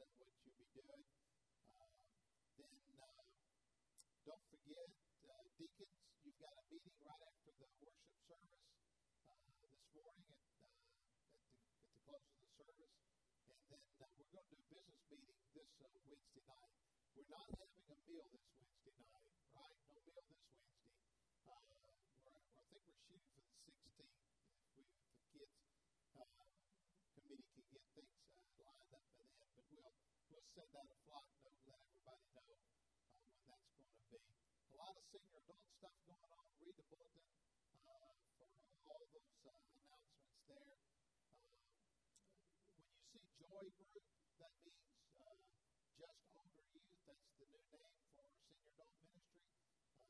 On what you'll be doing. Uh, then uh, don't forget, uh, deacons, you've got a meeting right after the worship service uh, this morning at, uh, at, the, at the close of the service. And then uh, we're going to do a business meeting this Wednesday night. We're not having a meal this Wednesday night, right? No meal this Wednesday. I think we're shooting for the 16th. If, we, the kids uh, committee can get things uh, lined up by then, but we'll we'll send out a flock note, let everybody know uh, when that's going to be. A lot of senior adult stuff going on. Read the bulletin uh, for all those uh, announcements there. Uh, when you see Joy Group, that means uh, just older youth. That's the new name for senior adult ministry.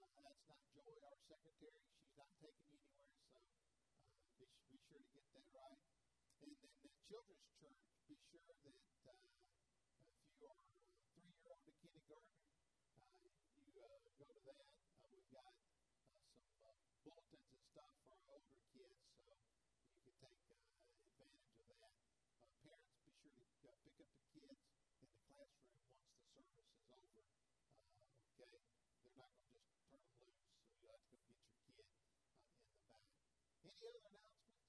Uh, that's not Joy, our secretary. She's not taking you anywhere, so uh, be, be sure to get that right. And then the children's church, be sure that uh, if you are three year old to kindergarten, uh, you uh, go to that. Uh, we've got uh, some uh, bulletins and stuff for our older kids, so you can take uh, advantage of that. Uh, parents, be sure up the kids in the classroom once the service is over. Uh, okay? They're not going to just turn them loose, so you have to go get your kid uh, in the back. Any other announcements?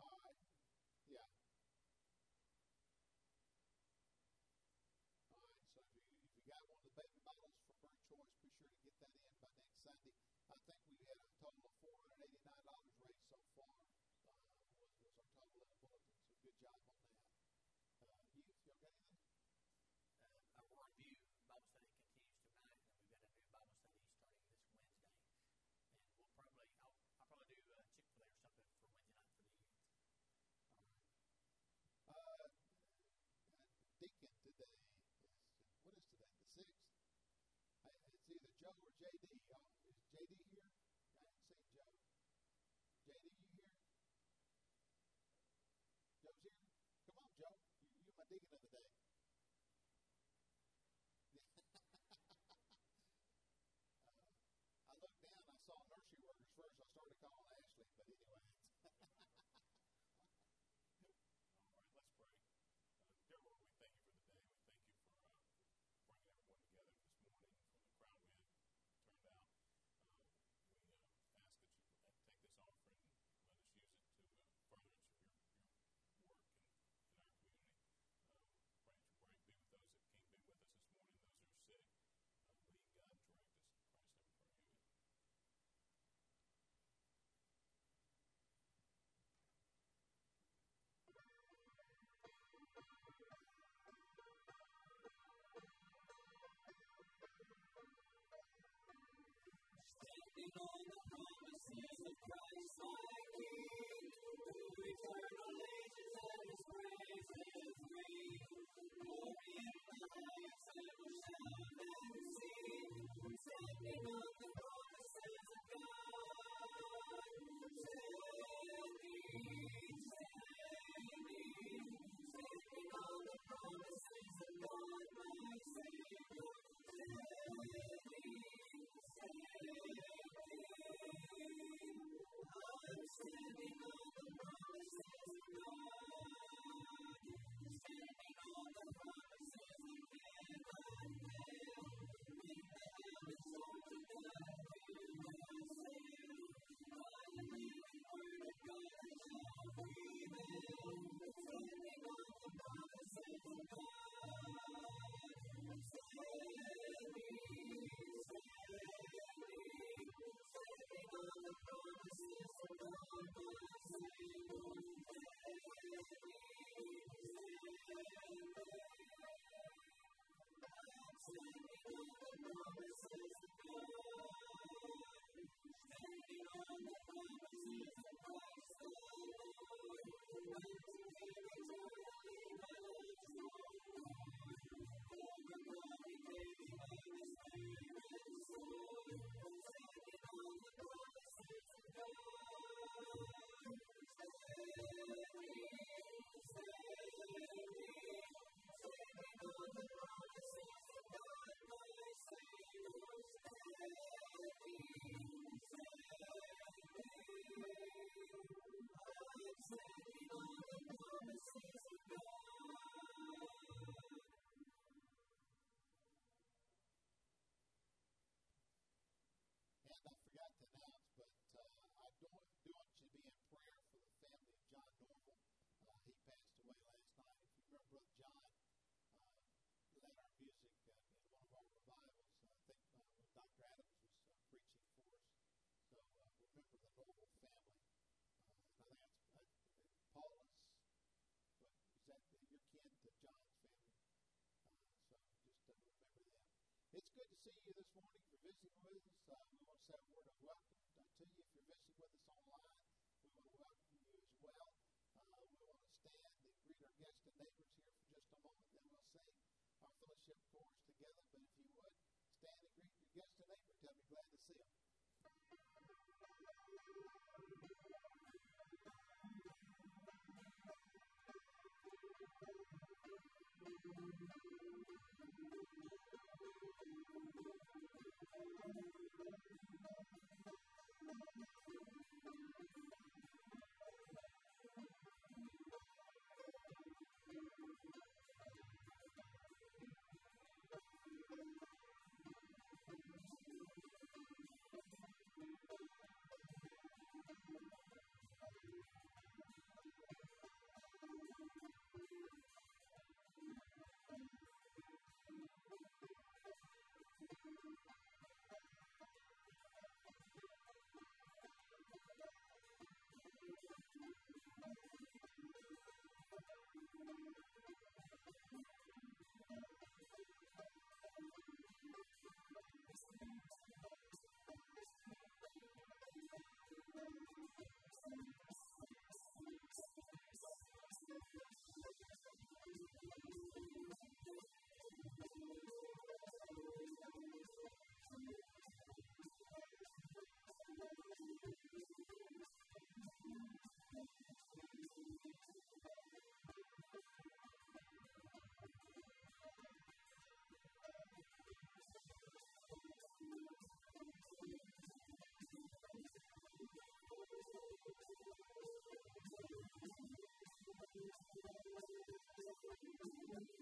All right. Yeah. All right. So if you, if you got one of the baby bottles from Birth Choice, be sure to get that in by next Sunday. I think we had a total of four hundred eighty-nine dollars raised so far. Uh, was was our total in the bulletin. So good job on that. Uh, youth, y'all got anything? Uh, our review Bible study continues tonight, and we've got a new Bible study starting this Wednesday. And we'll probably, I'll, I'll probably do uh, Chick Fil A or something for Wednesday night for the youth. Uh, Deacon today is what is today? The sixth. It's either Joe or JD. Is JD here? I haven't seen Joe. JD, you here? Joe's here. Come on, Joe. You, you're my deacon of the day. uh, I looked down. I saw nursery workers first. I started calling visiting with us, uh, we want to say a word of welcome to you. If you're visiting with us online, we want to welcome you as well. Uh, we want to stand and greet our guests and neighbors here for just a moment, then we'll sing our fellowship chorus together. But if you would, stand and greet your guests and neighbors. They'll be glad to see them. Thank you. 何? Thank you.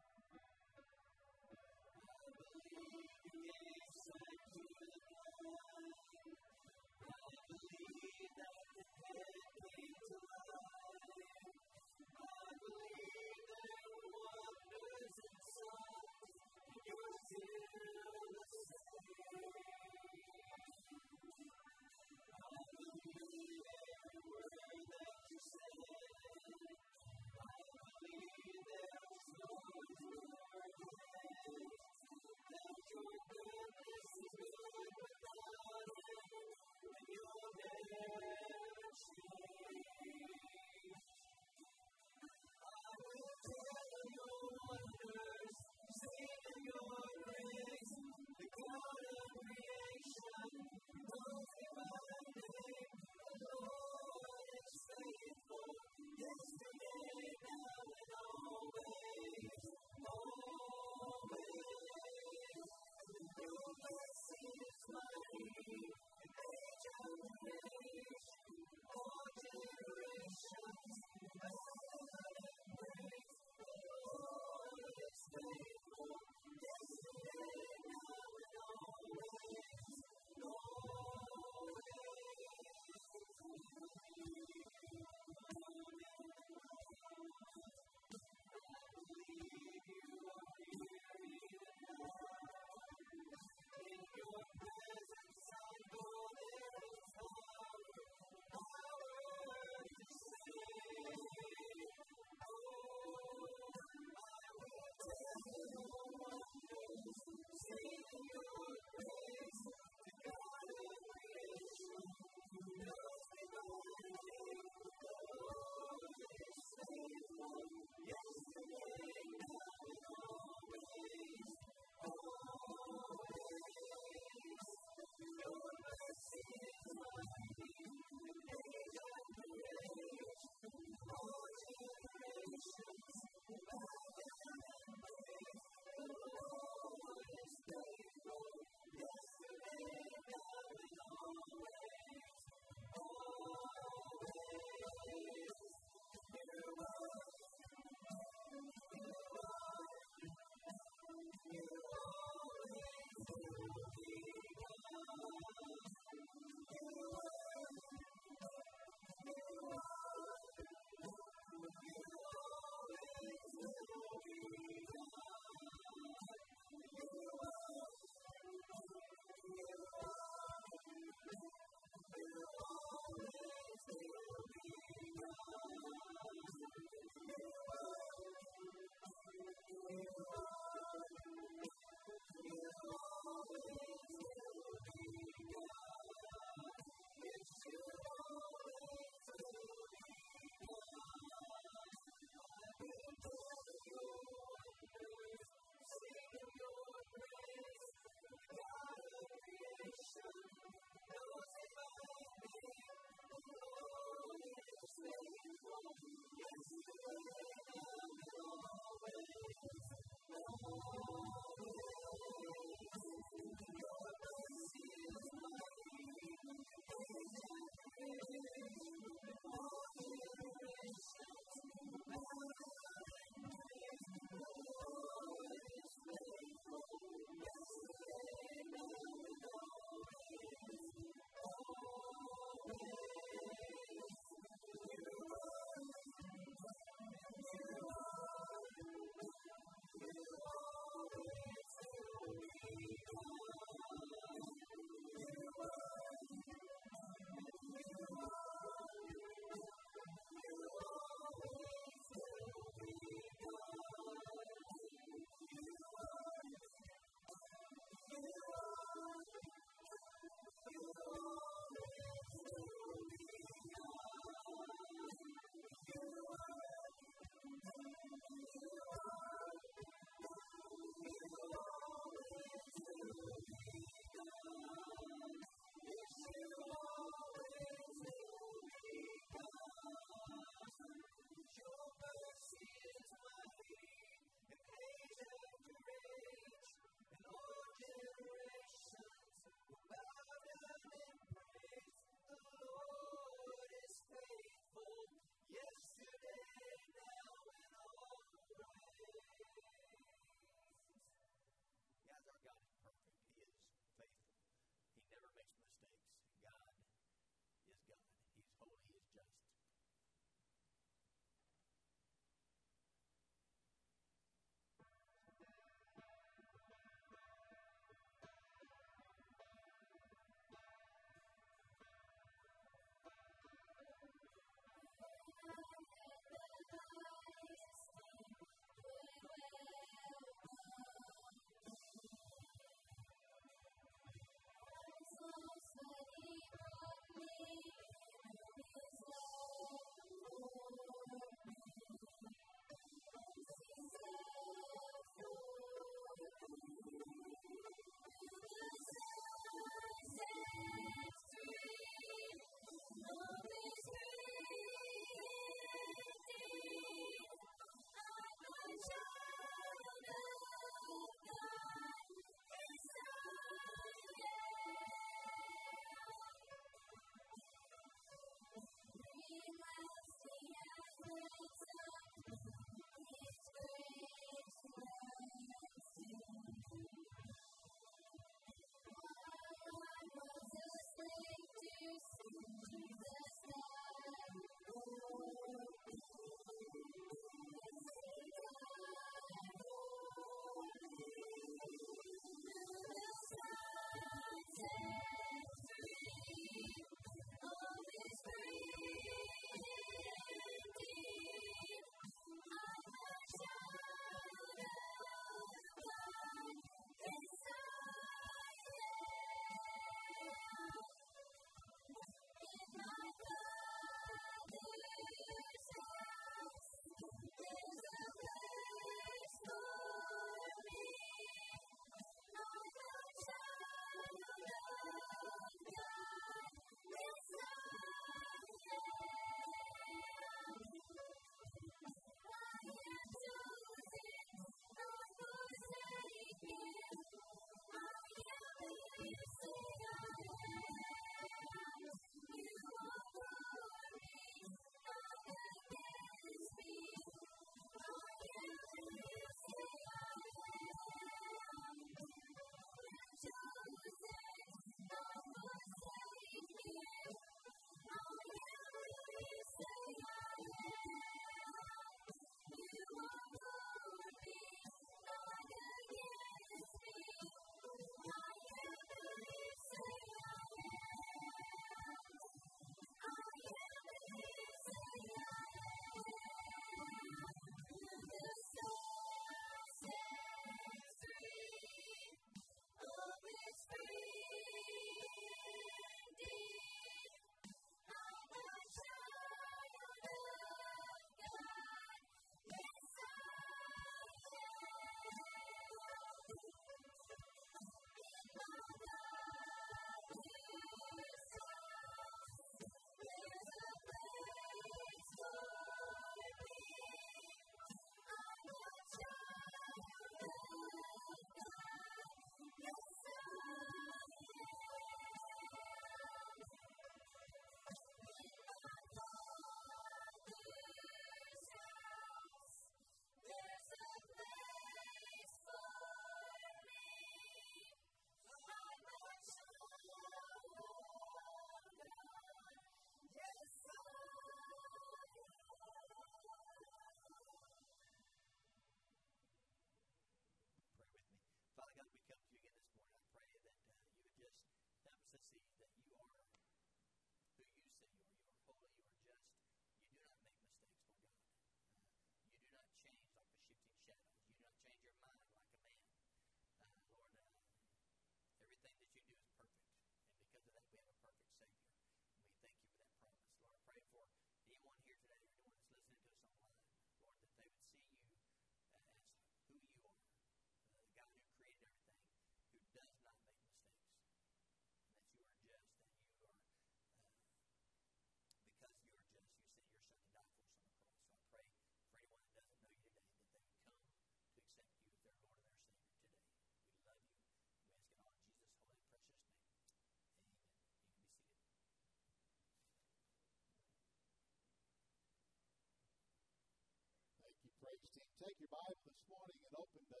Take your Bible this morning and open to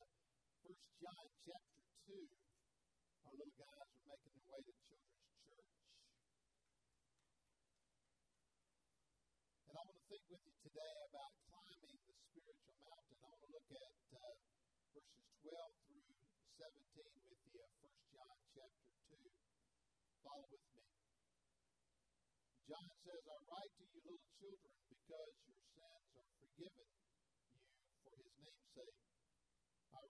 1 John chapter 2. Our little guys are making their way to Children's Church. And I want to think with you today about climbing the spiritual mountain. I want to look at uh, verses 12 through 17 with you, 1 John chapter 2. Follow with me. John says, I write to you, little children, because your sins are forgiven you for his name's sake. I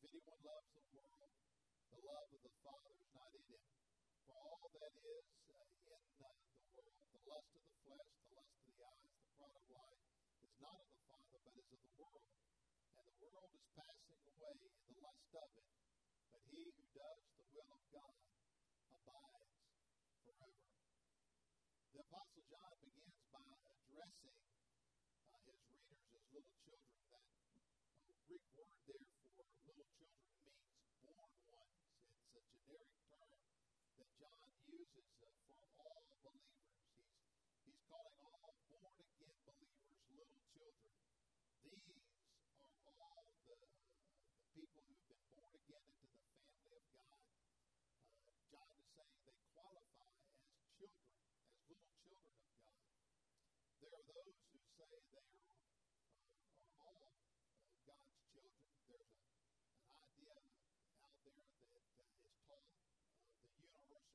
If anyone loves the world, the love of the Father is not in him. For all that is uh, in uh, the world, the lust of the flesh, the lust of the eyes, the pride of life, is not of the Father, but is of the world. And the world is passing away in the lust of it. But he who does the will of God abides forever. The Apostle John begins by addressing uh, his readers as little children. That uh, Greek word there for little children means born ones. It's a generic term that John uses uh, for all believers. He's, he's calling all born again believers little children. These are all the, the people who have been born again into the family of God. Uh, John is saying they qualify as children, as little children of God. There are those who say they are, uh, are all uh, God's children. There's a, an idea out there that uh, is called uh, the universal,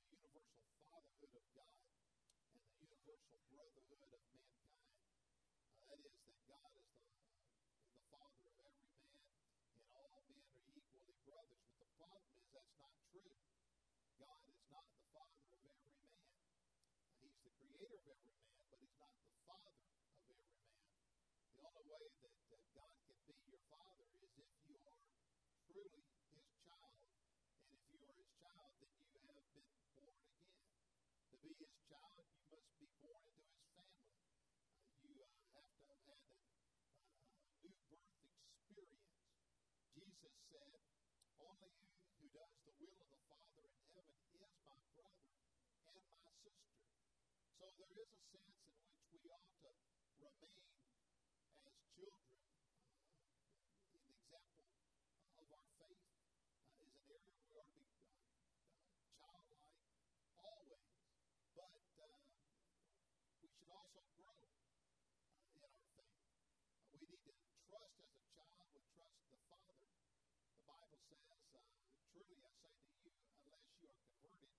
the universal fatherhood of God and the universal brotherhood of mankind. Uh, that is that God is the, uh, the father of every man, and all men are equally brothers. But the problem is that's not true. God is not the father of every man. Uh, he's the creator of every man, but he's not the father of every man. The only way that uh, God can be your father is if you are truly his child. And if you are his child, then you have been born again. To be his child, you must be born into his family. Uh, you uh, have to have had a uh, new birth experience. Jesus said, Only he who does the will of the Father in heaven is my brother and my sister. So there is a sense in which we ought to remain as children. Uh, an example of our faith uh, is an area where we ought to be uh, uh, childlike always. But uh, we should also grow uh, in our faith. Uh, we need to trust as a child would trust the Father. The Bible says, uh, Truly I say to you, unless you are converted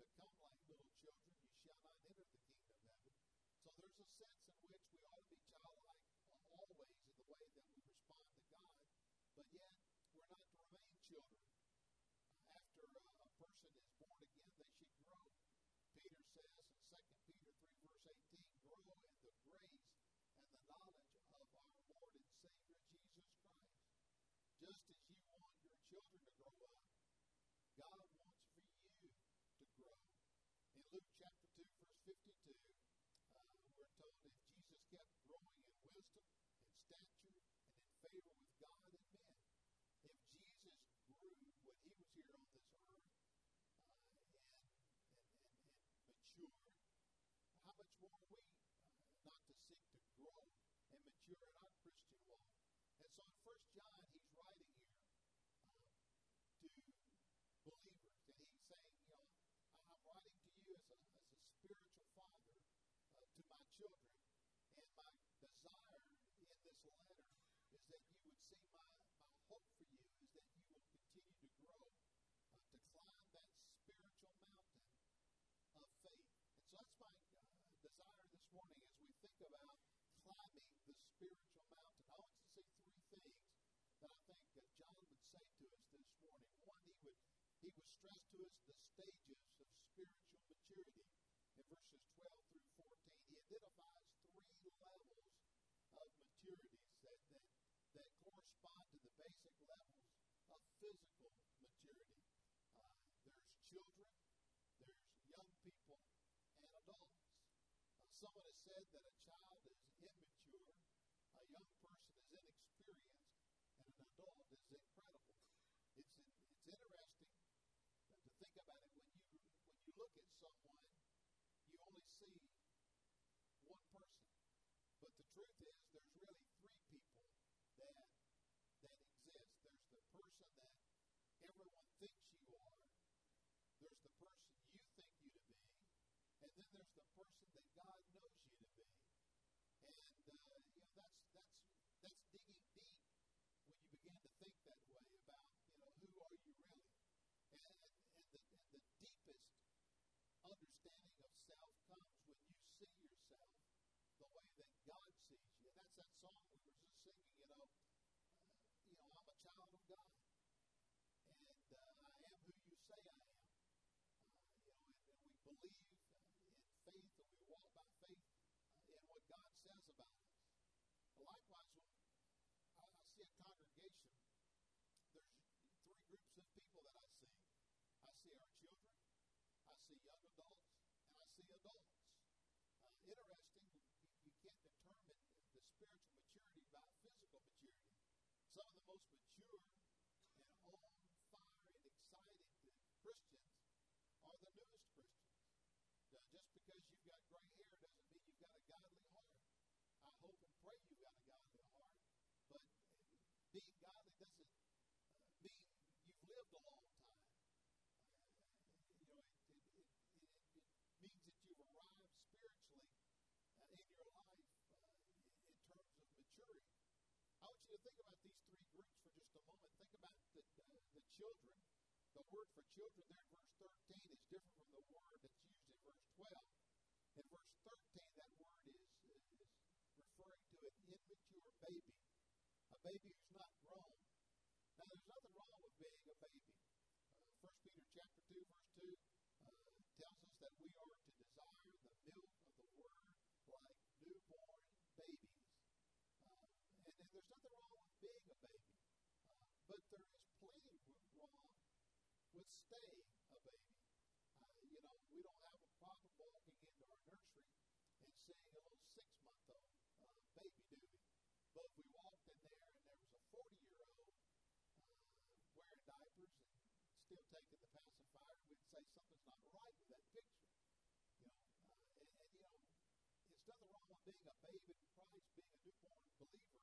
and become like little children, you shall not enter the kingdom of heaven. So there's a sense in which we ought to be childlike always in the way that we respond to God, but yet we're not to remain children. After uh, a person is born again, they should grow. Peter says in 2 Peter 3, verse 18, grow in the grace and the knowledge of our Lord and Savior Jesus Christ. Just as you want your children to grow up, God wants for you to grow. In Luke chapter 2, verse 52, uh, we're told if Jesus kept growing in wisdom, in stature, and in favor with God and men, if Jesus grew when he was here on this earth uh, and, and, and, and matured, how much more we? Uh, not to seek to grow and mature in our Christian walk? And so in First John, he's writing here uh, to believers, and he's saying, you know, I'm writing to you as a, as a spiritual father uh, to my children, and my desire in this letter is that you would see my, my hope for you is that you will continue to grow, uh, to climb that spiritual mountain of faith. And so that's my uh, desire this morning as we think about climbing the spiritual mountain. I want to see three things that I think that John would say to us this morning. One, he would he would stress to us the stages of spiritual maturity. In verses 12 through 14, he identifies three levels of maturities that correspond to the basic levels of physical maturity. Uh, there's children, there's young people, and adults. Uh, someone has said that a child is immature, a young person is inexperienced, and an adult is incredible. It's, in, it's interesting to think about it when you when you look at someone, you only see one person. But the truth is, there's really that that exist. There's the person that everyone thinks you are. There's the person you think you to be, and then there's the person that God knows you to be. And uh, you know that's that's that's digging deep when you begin to think that way about you know who are you really, and, and, and the and the deepest understanding of self comes when you see yourself the way that God sees you. And that's that song we were just singing, you know. Uh, you know, I'm a child of God. And uh, I am who you say I am. Uh, you know, and, and we believe in faith and we walk by faith uh, in what God says about us. Likewise, when I, see a congregation, there's three groups of people that I see. I see our children, I see young adults, and I see adults. Uh, interesting, you can't determine the spiritual maturity by physical maturity. Some of the most mature and on fire and excited Christians are the newest Christians. Uh, just because you've got gray hair doesn't mean you've got a godly heart. I hope and pray you've got a godly heart, but being godly doesn't uh, mean you've lived a long time. Uh, you know, it, it, it, it, means that you've arrived spiritually uh, in your life in terms of maturity. I want you to think about these three groups for just a moment. Think about the, uh, the children. The word for children there in verse 13 is different from the word that's used in verse 12. In verse 13, that word is, is referring to an immature baby, a baby who's not grown. Now, there's nothing wrong with being a baby. Uh, 1 Peter chapter 2, verse 2 uh, tells us that we are to desire the milk of the word like newborn babies. Uh, and, and there's nothing wrong with being a baby. Uh, but there is plenty wrong with staying a baby. Uh, you know, we don't have a problem walking into our nursery and seeing a little six-month-old uh, baby, do? But we walked in there and there was a 40-year-old uh, wearing diapers and still taking the pacifier, we'd say something's not right with that picture. You know, uh, and, and you know, it's nothing wrong with being a babe in Christ, being a newborn believer,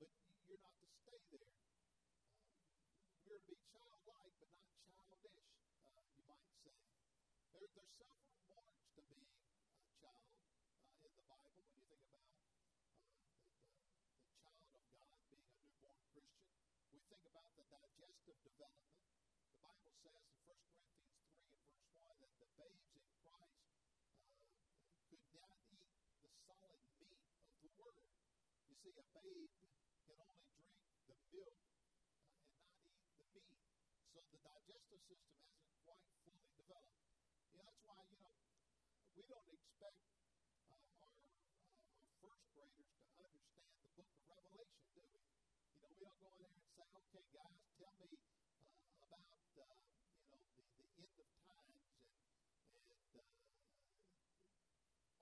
but you're not to stay there. Uh, we're to be childlike, but not childish, uh, you might say. There, there's several marks to being a child uh, in the Bible when you think about uh, the, the, the child of God being a newborn Christian. We think about the digestive development. The Bible says in 1 Corinthians 3 and verse 1 that the babes in Christ uh, could not eat the solid meat of the Word. You see, a babe can only drink the milk uh, and not eat the meat. So the digestive system hasn't quite fully developed. Know, that's why, you know, we don't expect uh, our, uh, our first graders to understand the book of Revelation, do we? You know, we don't go in there and say, okay, guys, tell me uh, about, uh, you know, the, the end of times and, and uh,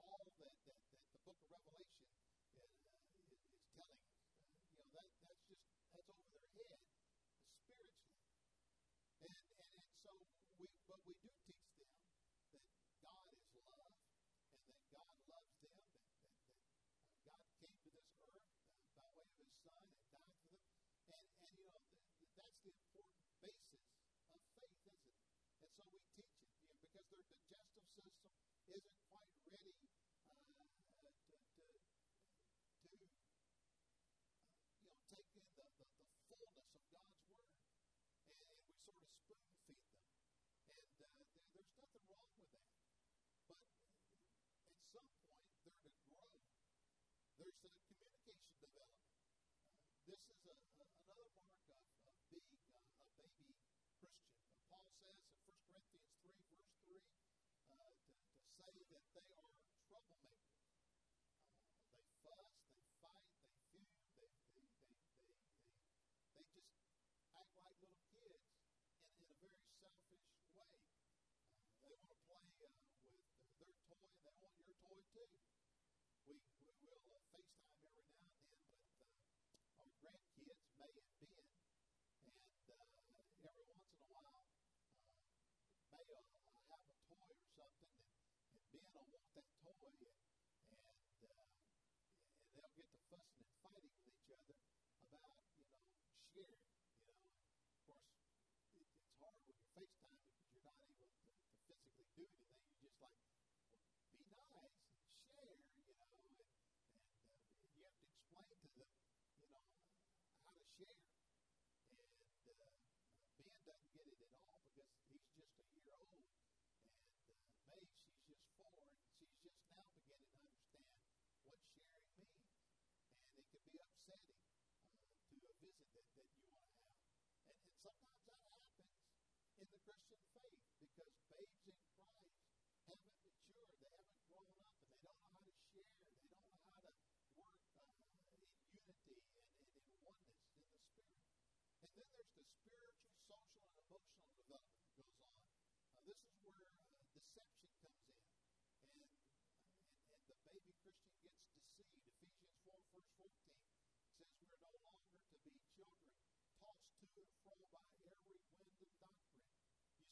all that, that, that the book of Revelation is, uh, is, telling. Uh, you know, that, that's just, that's over their head spiritually. And, and, and so we, but we do teach them that God is love and that God loves them, that, that, that uh, God came to this earth uh, by way of his son and died for them. And, and you know, th- th- that's the important basis of faith, isn't it? And so we teach it, you know, because their digestive system isn't being a, baby Christian. Paul says in 1 Corinthians 3, verse 3, uh, to, to, say that they are troublemakers. Uh, they fuss, they fight, they fume, they, they, they, they, they, they just act like little kids in, in a very selfish way. Uh, they want to play uh, with their toy, and they want your toy too. We, we will uh, FaceTime know. You know, of course, it, it's hard when you're FaceTime because you're not able to, to physically do anything. You're just like, well, be nice and share. You know, and and uh, you have to explain to them, you know, how to share. And uh, Ben doesn't get it at all because he's just a year old. And uh, May, she's just four, and she's just now beginning to understand what sharing means. And it can be upsetting uh, to a visit that, that you want to have. And, and sometimes that happens in the Christian faith because babes in Christ haven't matured, they haven't grown up, and they don't know how to share, they don't know how to work uh, in unity and, and in oneness in the Spirit. And then there's the spiritual, social, and emotional development that goes on. Uh, this is where uh, deception comes in. And, uh, and, and the baby Christian gets deceived. Ephesians 4, verse 14 says we're no longer to be children fro by every wind of doctrine.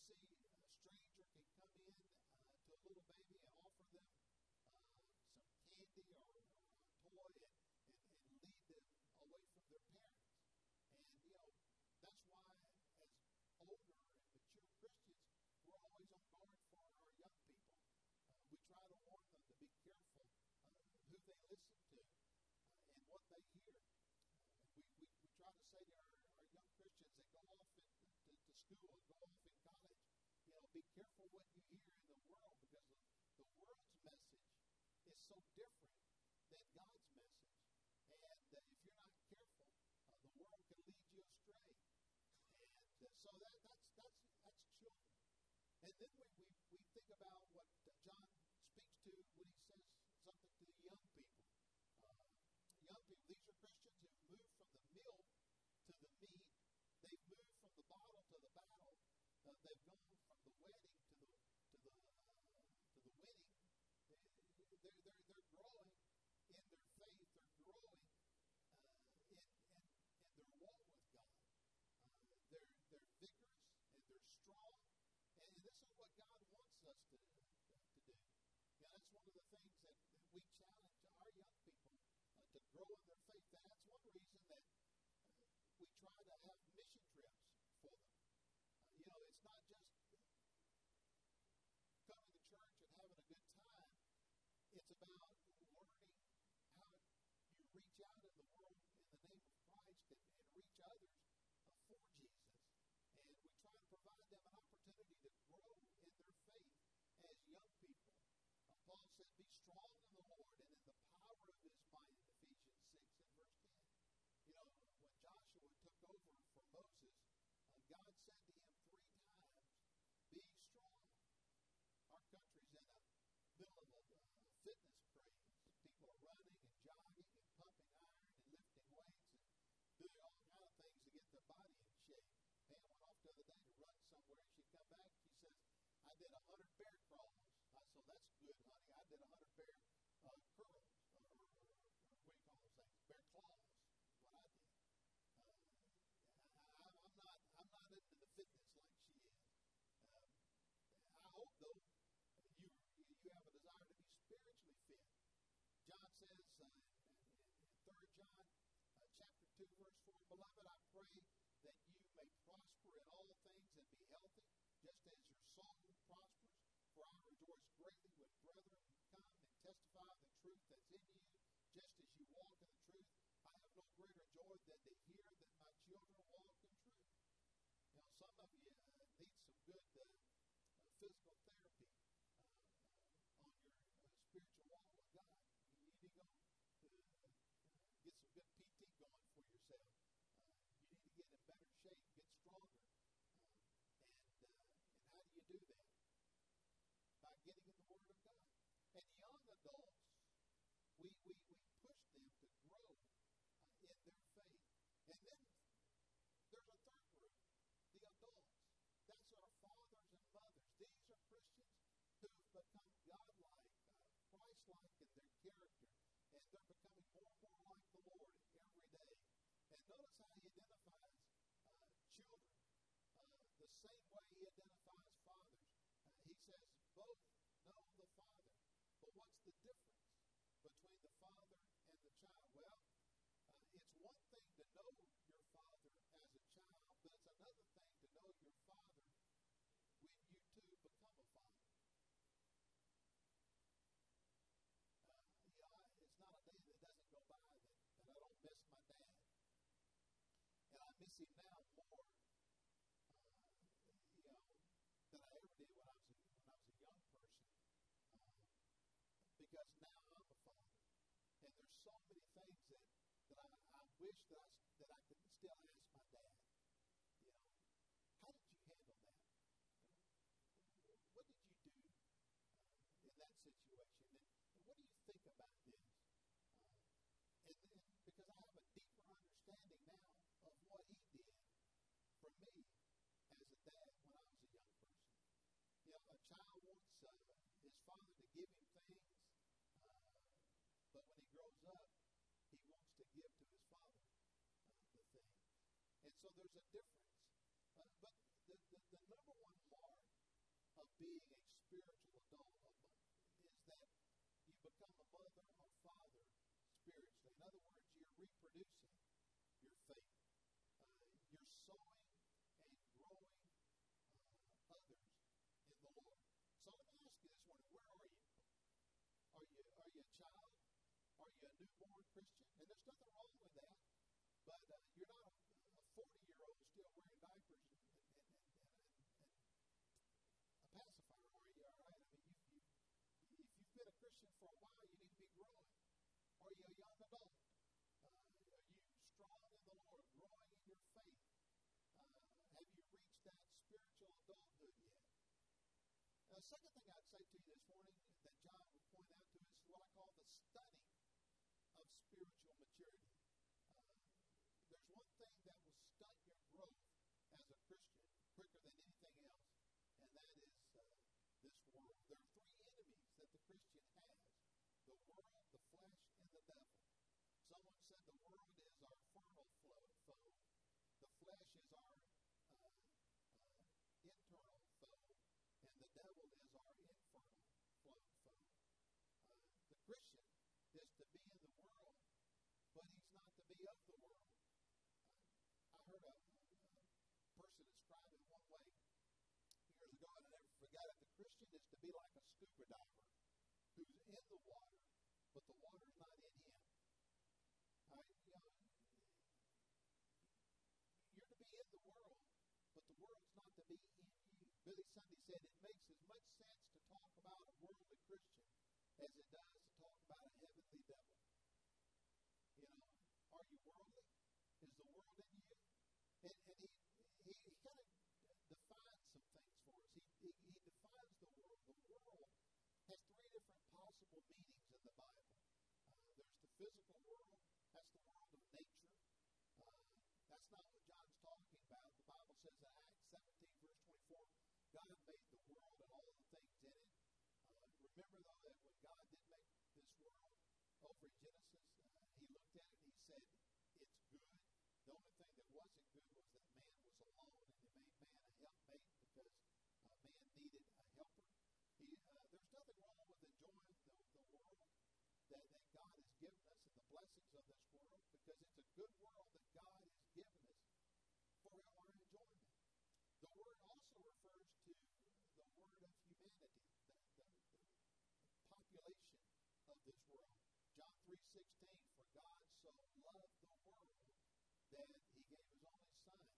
You see, a stranger can come in uh, to a little baby and offer them uh, some candy or, or a toy and, and, and lead them away from their parents. And, you know, that's why as older and mature Christians, we're always on guard for our young people. Uh, we try to warn them to be careful who they listen to uh, and what they hear. Uh, we, we, we try to say to our, our young Christians that go off in, to, to school and go off in college, you know, be careful what you hear in the world because the, the world's message is so different than God's message. And uh, if you're not careful, uh, the world can lead you astray. And uh, so that, that's, that's, that's children. And then we, we, we think about what John speaks to when he says something to the young people. Uh, young people, these are Christians who've moved from the milk to the meat. They've moved from the bottle to the battle. Uh, they've gone from the wedding to the to the uh, to the. They're, they're, they're, they're growing in their faith. They're growing uh, in, in, in their walk with God. Uh, they're, they're vigorous and they're strong. And this is what God wants us to, to do. Yeah, that's one of the things that, that we challenge our young people uh, to grow in their faith. That's one reason that uh, we try to have mission trips for them. Uh, you know, it's not just coming to church and having a good time. It's about learning how you reach out in the world in the name of Christ and, and reach others for Jesus. And we try to provide them an opportunity to grow in their faith as young people. Uh, Paul said, Be strong in the Lord and in the power of his might in Ephesians 6 and verse 10. You know, when Joshua took over for Moses, uh, God said to him three times, Be strong. Our country's in a middle of a uh, fitness craze. People are running and jogging and pumping iron and lifting weights and doing all kind of things to get their body in shape. Pam went off the other day to run somewhere. She come back. She says, "I did a hundred bear crawls." I said, "So that's good, did hundred bear uh, curls, or, or, or, or what do you call those things? Bear claws. What I did. Uh, I, I'm not. I'm not into the fitness like she is. Um, I hope though you you have a desire to be spiritually fit. John says uh, in, in 3 John uh, chapter 2, verse 4, Beloved, I pray that you may prosper in all things and be healthy, just as your soul prospers. For I rejoice greatly when brethren testify of the truth that's in you, just as you walk in the truth. I have no greater joy than to hear that my children walk in truth. Know, some of you uh, need some good uh, uh, physical therapy uh, on your uh, spiritual walk with God. You need to go uh, get some good PT going for yourself. You need to get in better shape, get stronger. And, and how do you do that? By getting in the Word of God. And young adults, we, we, we push them to grow uh, in their faith. And then there's a third group, the adults. That's our fathers and mothers. These are Christians who have become godlike, uh, Christ-like in their character. And they're becoming more and more like the Lord every day. And notice how he identifies uh, children uh, the same way he identifies fathers. Uh, he says both know the Father. But what's the difference between the father and the child? Well, uh, it's one thing to know your father as a child, but it's another thing to know your father when you too become a father. Uh, you it's not a day that doesn't go by that, that I don't miss my dad. And I miss him now more, uh, you know, than I ever did when I was a, when I was a young person. Uh, because now I'm a father, and there's so many things that that I, I wish that I that I could still ask my dad. You know, how did you handle that? What did you do uh, in that situation? And, and what do you think about this? Uh, and, and because I have a deeper understanding now of what he did for me as a dad when I was a young person. You know, a child wants uh, his father to give him things, he up, he wants to give to his father uh, the things. And so there's a difference. Uh, but the, the, the number one mark of being a spiritual adult is that you become a mother or father spiritually. In other words, you're reproducing your faith. Uh, you're sowing and growing uh, others in the Lord. So let me ask you this morning: Where are you? Are you are you a child? A newborn Christian? And there's nothing wrong with that. But uh, you're not a, a 40 year old still wearing diapers and, and, and, and, and, a pacifier, are you? All right. I mean, you, you, if you've been a Christian for a while, you need to be growing. Are you a young adult? Uh, are you strong in the Lord, growing in your faith? Uh, have you reached that spiritual adulthood yet? Uh, the second thing I'd say to you this morning that John would point out to us is what I call the stunning of spiritual maturity. Uh, there's one thing that will stunt your growth as a Christian quicker than anything else, and that is uh, this world. There are three enemies that the Christian has the world, the flesh, and the devil. Someone said the world is our carnal foe, the flesh is our uh, uh, internal foe, and the devil is our infernal foe. Uh, the Christian is to be in the world, but he's not to be of the world. Uh, I heard a, a, person describe it one way years ago, and I never forgot it. The Christian is to be like a scuba diver who's in the water, but the water's not in him. I, you know, you're to be in the world, but the world's not to be in you. Billy Sunday said it makes as much sense to talk about a worldly Christian as it does to talk about a heavenly devil. You know, are you worldly? Is the world in you? And, and he, he, he kind of defines some things for us. He, he, he defines the world. The world has three different possible meanings in the Bible. Uh, there's the physical world. That's the world of nature. Uh, that's not what John's talking about. The Bible says in Acts 17, verse 24, God made the world and all the things in it. Uh, remember, though, that when God did make this world over in Genesis, uh, he looked at it and he said, It's good. The only thing that wasn't good was that man was alone, and he made man a helpmate because uh, man needed a helper. He, uh, there's nothing wrong with enjoying the, the world that, that God has given us and the blessings of this world because it's a good world that God has given us for our enjoyment. The word also refers to the word of humanity, the, the, the, the population of this world. John 3.16, for God so loved the world that he gave his only son,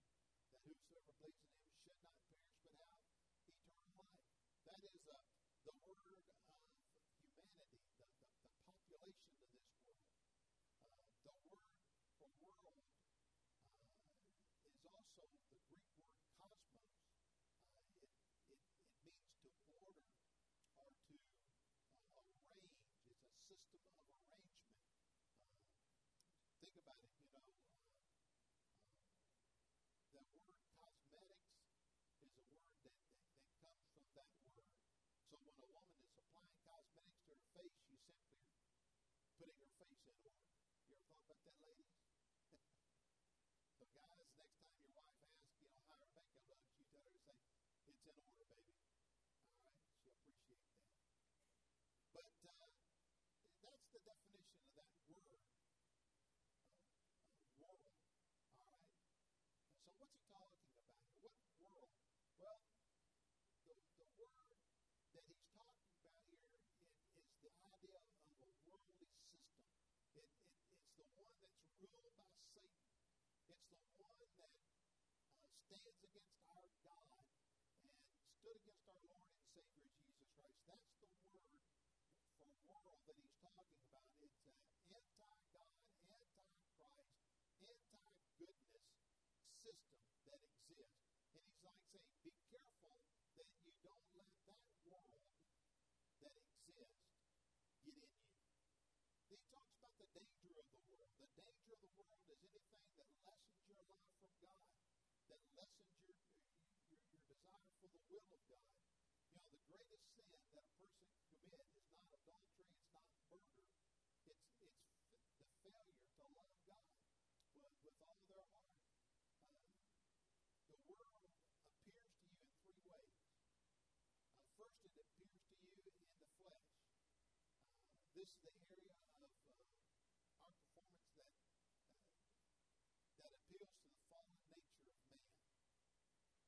that whosoever believes in him should not perish but have eternal life. That is uh, the word of humanity, the, the, the population of this world. Uh, the word for world uh, is also the Greek word cosmos. Uh, it, it, it means to order or to uh, arrange. It's a system of arrangement. Uh, think about it, you know. Uh, uh, the word cosmetics is a word that, that, that comes from that word. So when a woman is applying cosmetics to her face, she's simply putting her in order, baby. All right, she'll appreciate that. But uh, that's the definition of that word, uh, uh, world. All right. So what's he talking about here? What world? Well, the, the word that he's talking about here it, is the idea of a worldly system. It, it, it's the one that's ruled by Satan. It's the one that uh, stands against our stood against our Lord and Savior Jesus Christ. That's the word for world that he's talking about. It's an anti-God, anti-Christ, anti-goodness system that exists. And he's like saying, be careful that you don't let that world that exists get in you. He talks about the danger of the world. The danger of the world is anything that lessens your love from God, that lessens your, your, your desire for the will of God. You know, the greatest sin that a person can commit is not adultery, it's not murder, it's, it's the failure to love God with, with all their heart. Uh, the world appears to you in three ways. Uh, first, it appears to you in the flesh. Uh, this is the area of uh, our performance that uh, that appeals to the fallen nature of man.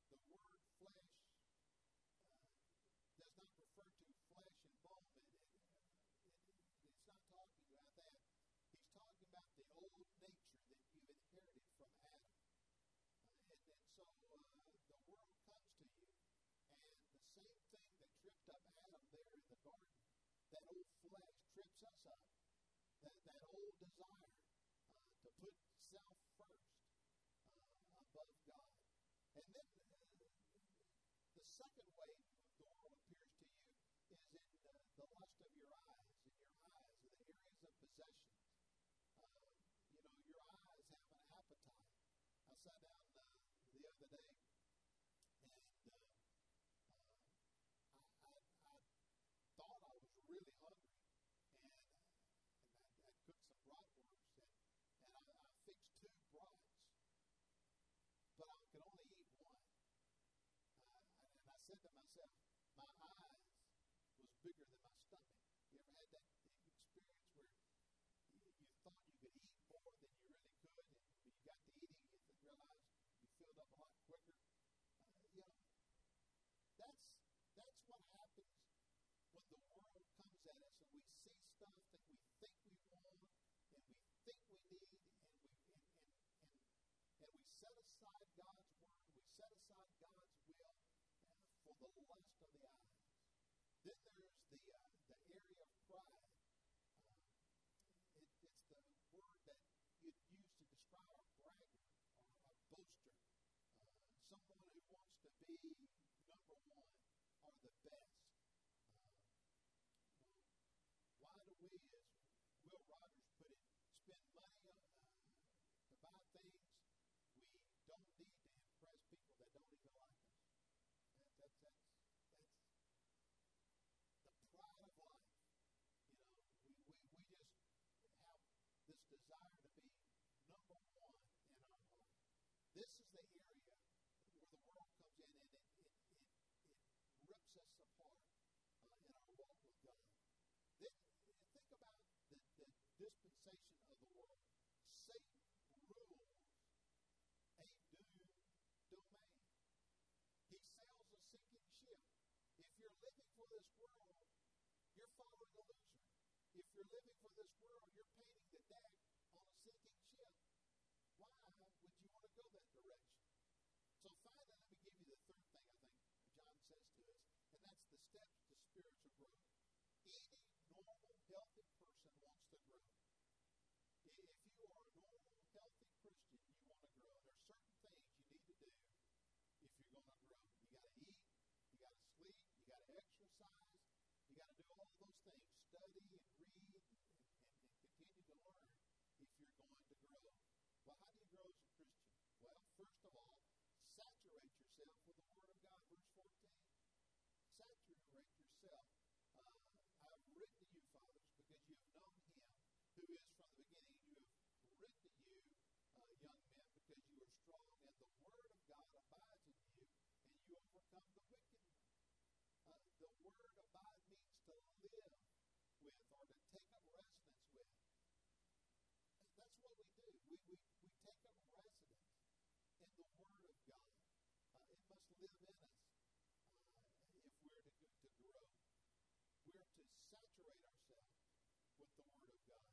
The word flesh uh, does not refer to flesh and bone. It, it, it, it's not talking about that. He's talking about the old nature that you've inherited from Adam. Uh, and, and so uh, the world comes to you, and the same thing that tripped up Adam there in the garden, that old flesh trips us up. That, that old desire uh, to put self first uh, above God. And then uh, the second way the world appears to you is in uh, the lust of your eyes. In your eyes are the areas of possessions. Uh, you know, your eyes have an appetite. I sat down uh, the other day and uh, uh, I, I, I thought I was really hungry. And, uh, and I, I cooked some bratwurst and, and I, I fixed two brats. But I could only eat one. Uh, and, and I said to myself, my eyes was bigger than my stomach. You ever had that experience where you, thought you could eat more than you really could, and when you got to eating, you realized you filled up a lot quicker? Uh, you know, that's that's what happens when the world comes at us and we see stuff that we think we want and we think we need, and we and and and, and we set aside God's word, we set aside God's will the lust of the eyes. Then there's the uh, the area of pride. Uh, it, it's the word that you use to describe a braggart or a boaster, uh, someone who wants to be number one or the best. Uh, why do we, as Will Rogers put it, spend money uh, to buy things we don't need to impress people that don't even like us? That, that, that's that's the pride of life. You know, we, we, we just have this desire to be number one in our life. This is the area where the world comes in and it, it, it, it rips us apart uh, in our walk with God. Then, think about the, the dispensation of the world. Satan rules a doomed domain. He sails a sinking ship. If you're living for this world, you're following a loser. If you're living for this world, you're painting the deck on a sinking ship. Why would you want to go that direction? So finally, let me give you the third thing I think John says to us, and that's the steps to spiritual growth. Any normal, healthy person wants to grow. If you are a normal, healthy Christian, you want to grow. There are certain things you need to do if you're going to grow. You got to eat, you got to sleep, you got to exercise, you got to do all those Study and read and, and, and continue to learn if you're going to grow. Well, how do you grow as a Christian? Well, first of all, saturate yourself with the Word of God. Verse 14. Saturate yourself. Uh, I've written to you, fathers, because you have known Him who is from the beginning. You have written to you, uh, young men, because you are strong, and the Word of God abides in you, and you overcome the wicked. Uh, the word abide means to live with or to take up residence with. That's what we do. We, we, we take up residence in the Word of God. Uh, it must live in us uh, if we're to, to grow. We're to saturate ourselves with the Word of God.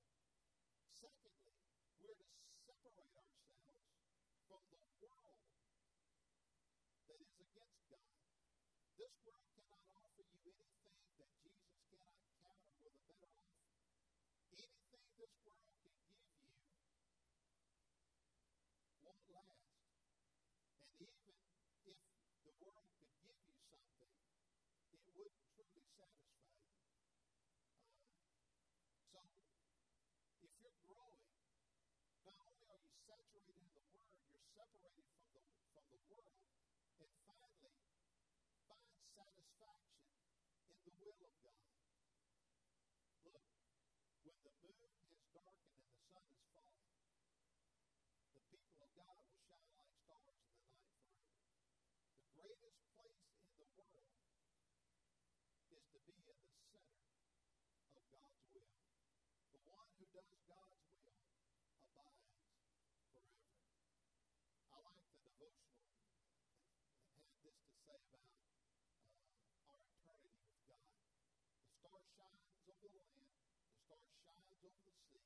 Secondly, we're to separate ourselves from the world that is against God. This world cannot offer you anything that Jesus cannot counter with a better offer. Anything this world can give you won't last. And even if the world could give you something, it wouldn't truly satisfy you. Uh, so, if you're growing, not only are you saturated in the Word, you're separated from the from the world, and finally, find satisfaction in the will of God. Look, when the moon has darkened and the sun is fallen, the people of God will shine like stars in the night forever. The greatest place in the world is to be in the center of God's will. The one who does God's will abides forever. I like the devotional and had this to say about uh, our eternity with God. The star shines over the land, the star shines over the sea.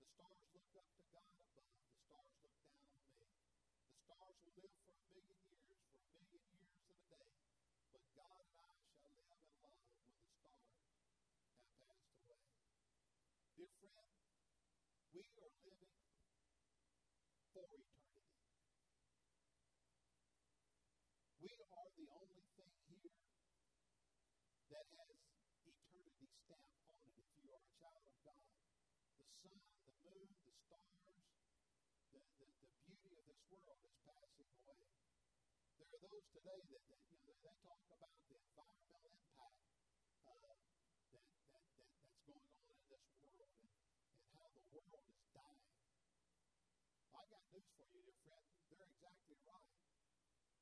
The stars look up to God above, the stars look down on me. The stars will live for a million years, for a million years and a day. But God and I shall live in love when the stars have passed away. Dear friend, we are living for eternity. We are the only thing here that has eternity stamp on it if you are a child of God. The sun, the moon, the stars, the, the, the beauty of this world is passing away. There are those today that, that you know, they talk about the environmental impact uh, that, that, that, that's going on in this world and, and how the world is dying. I got news for you, dear friend. They're exactly right.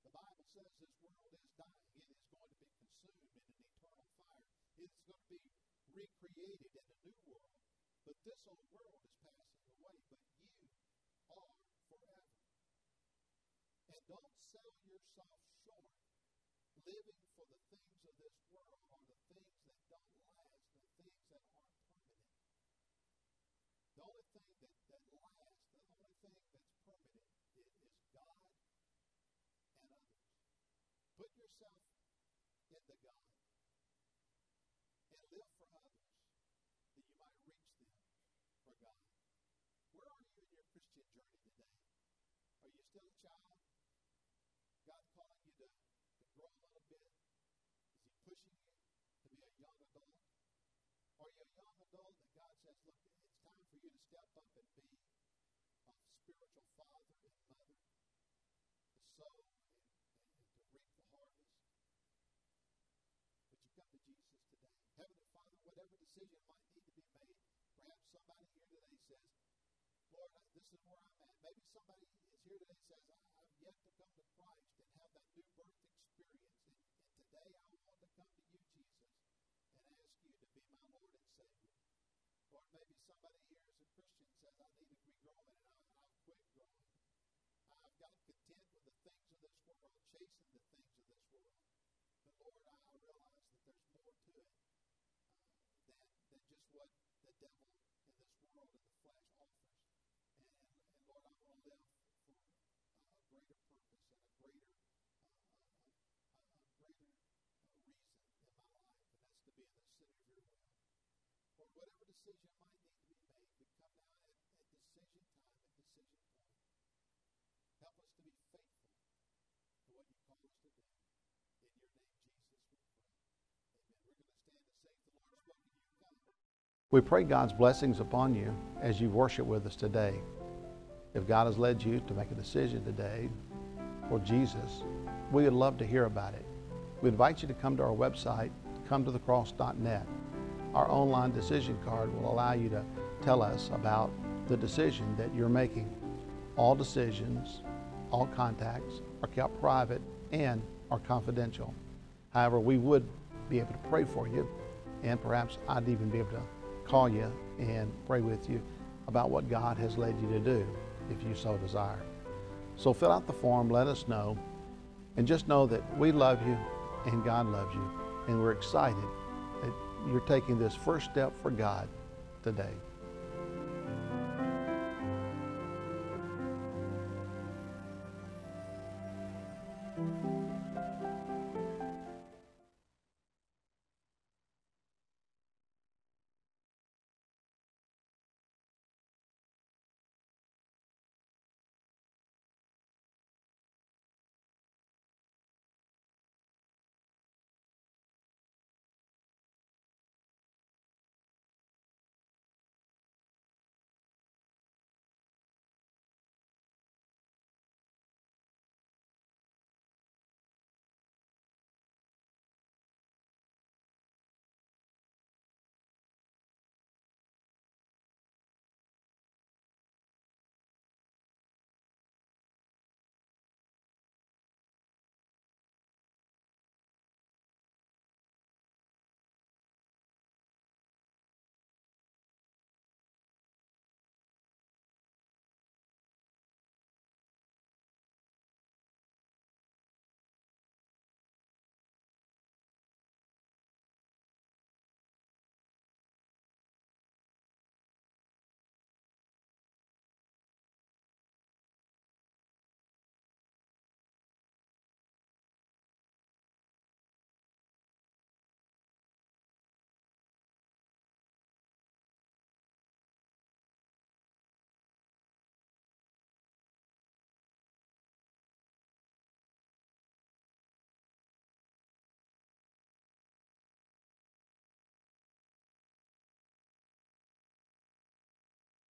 The Bible says this world is dying. It is going to be consumed in an eternal fire. It is going to be recreated in a new world. But this old world is passing away. But you are forever. And don't sell yourself short living for the things of this world or the things that don't last, the things that aren't permanent. The only thing that, that lasts, the only thing that's permanent is, is God and others. Put yourself into God and live for others that you might reach them for God. Where are you in your Christian journey today? Are you still a child? God calling you to, to grow a little bit? Is He pushing you to be a young adult? Are you a young adult that God says, look, it's time for you to step up and be a spiritual father and mother, to sow and, and, and to reap the harvest? But you come to Jesus today. Heavenly Father, whatever decision might need to be made, perhaps somebody here today says, Lord, this is where I'm at. Maybe somebody is here today and says, I've yet to come to Christ and have that new birth experience. And, and today I want to come to you, Jesus, and ask you to be my Lord and Savior. Or maybe somebody here as a Christian says, I need to be growing and I, I've quit growing. I've got content with the things of this world, chasing the things of this world. But Lord, I, I realize that there's more to it uh, than, than just what the devil in this world and the flesh offers. And, and, and Lord, I want to live for a, a greater purpose and a greater, uh, a, a, a greater uh, reason in my life, and that's to be in the center of your will. Or whatever decision might need to be made, we come now at, at decision time, decision point. Help us to be faithful to what you call us to do. In your name, Jesus, we pray. Amen. We're going to stand and say, the Lord to you. We pray God's blessings upon you as you worship with us today. If God has led you to make a decision today for Jesus, we would love to hear about it. We invite you to come to our website, come to cometothecross.net. Our online decision card will allow you to tell us about the decision that you're making. All decisions, all contacts are kept private and are confidential. However, we would be able to pray for you, and perhaps I'd even be able to call you and pray with you about what God has led you to do if you so desire. So fill out the form, let us know, and just know that we love you and God loves you, and we're excited you're taking this first step for God today.